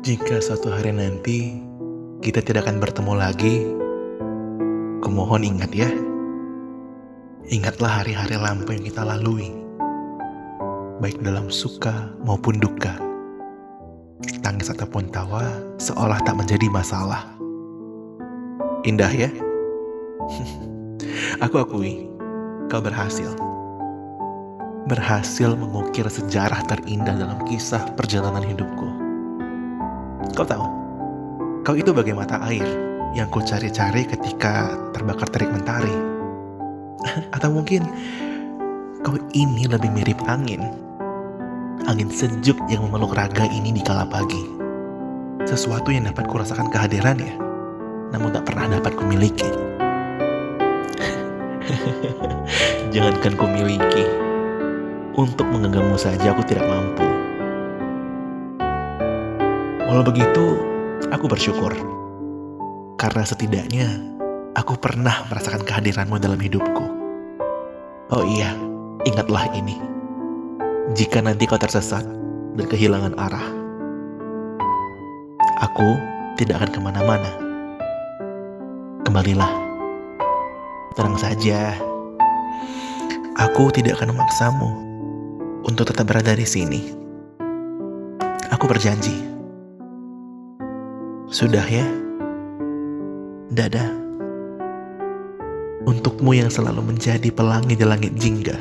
Jika suatu hari nanti kita tidak akan bertemu lagi, kumohon ingat ya. Ingatlah hari-hari lampu yang kita lalui, baik dalam suka maupun duka. Tangis ataupun tawa seolah tak menjadi masalah. Indah ya? Aku akui, kau berhasil. Berhasil mengukir sejarah terindah dalam kisah perjalanan hidupku. Kau tahu, kau itu bagai mata air yang ku cari-cari ketika terbakar terik mentari. Atau mungkin kau ini lebih mirip angin. Angin sejuk yang memeluk raga ini di kala pagi. Sesuatu yang dapat kurasakan kehadirannya, namun tak pernah dapat kumiliki. Jangankan kumiliki, untuk menggenggammu saja aku tidak mampu. Walau begitu, aku bersyukur. Karena setidaknya, aku pernah merasakan kehadiranmu dalam hidupku. Oh iya, ingatlah ini. Jika nanti kau tersesat dan kehilangan arah, aku tidak akan ke mana-mana. Kembalilah. Tenang saja. Aku tidak akan memaksamu untuk tetap berada di sini. Aku berjanji. Sudah ya? Dadah. Untukmu yang selalu menjadi pelangi di langit jingga.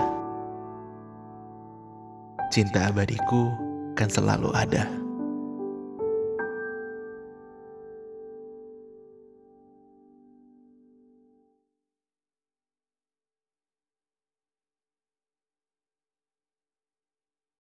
Cinta abadiku kan selalu ada.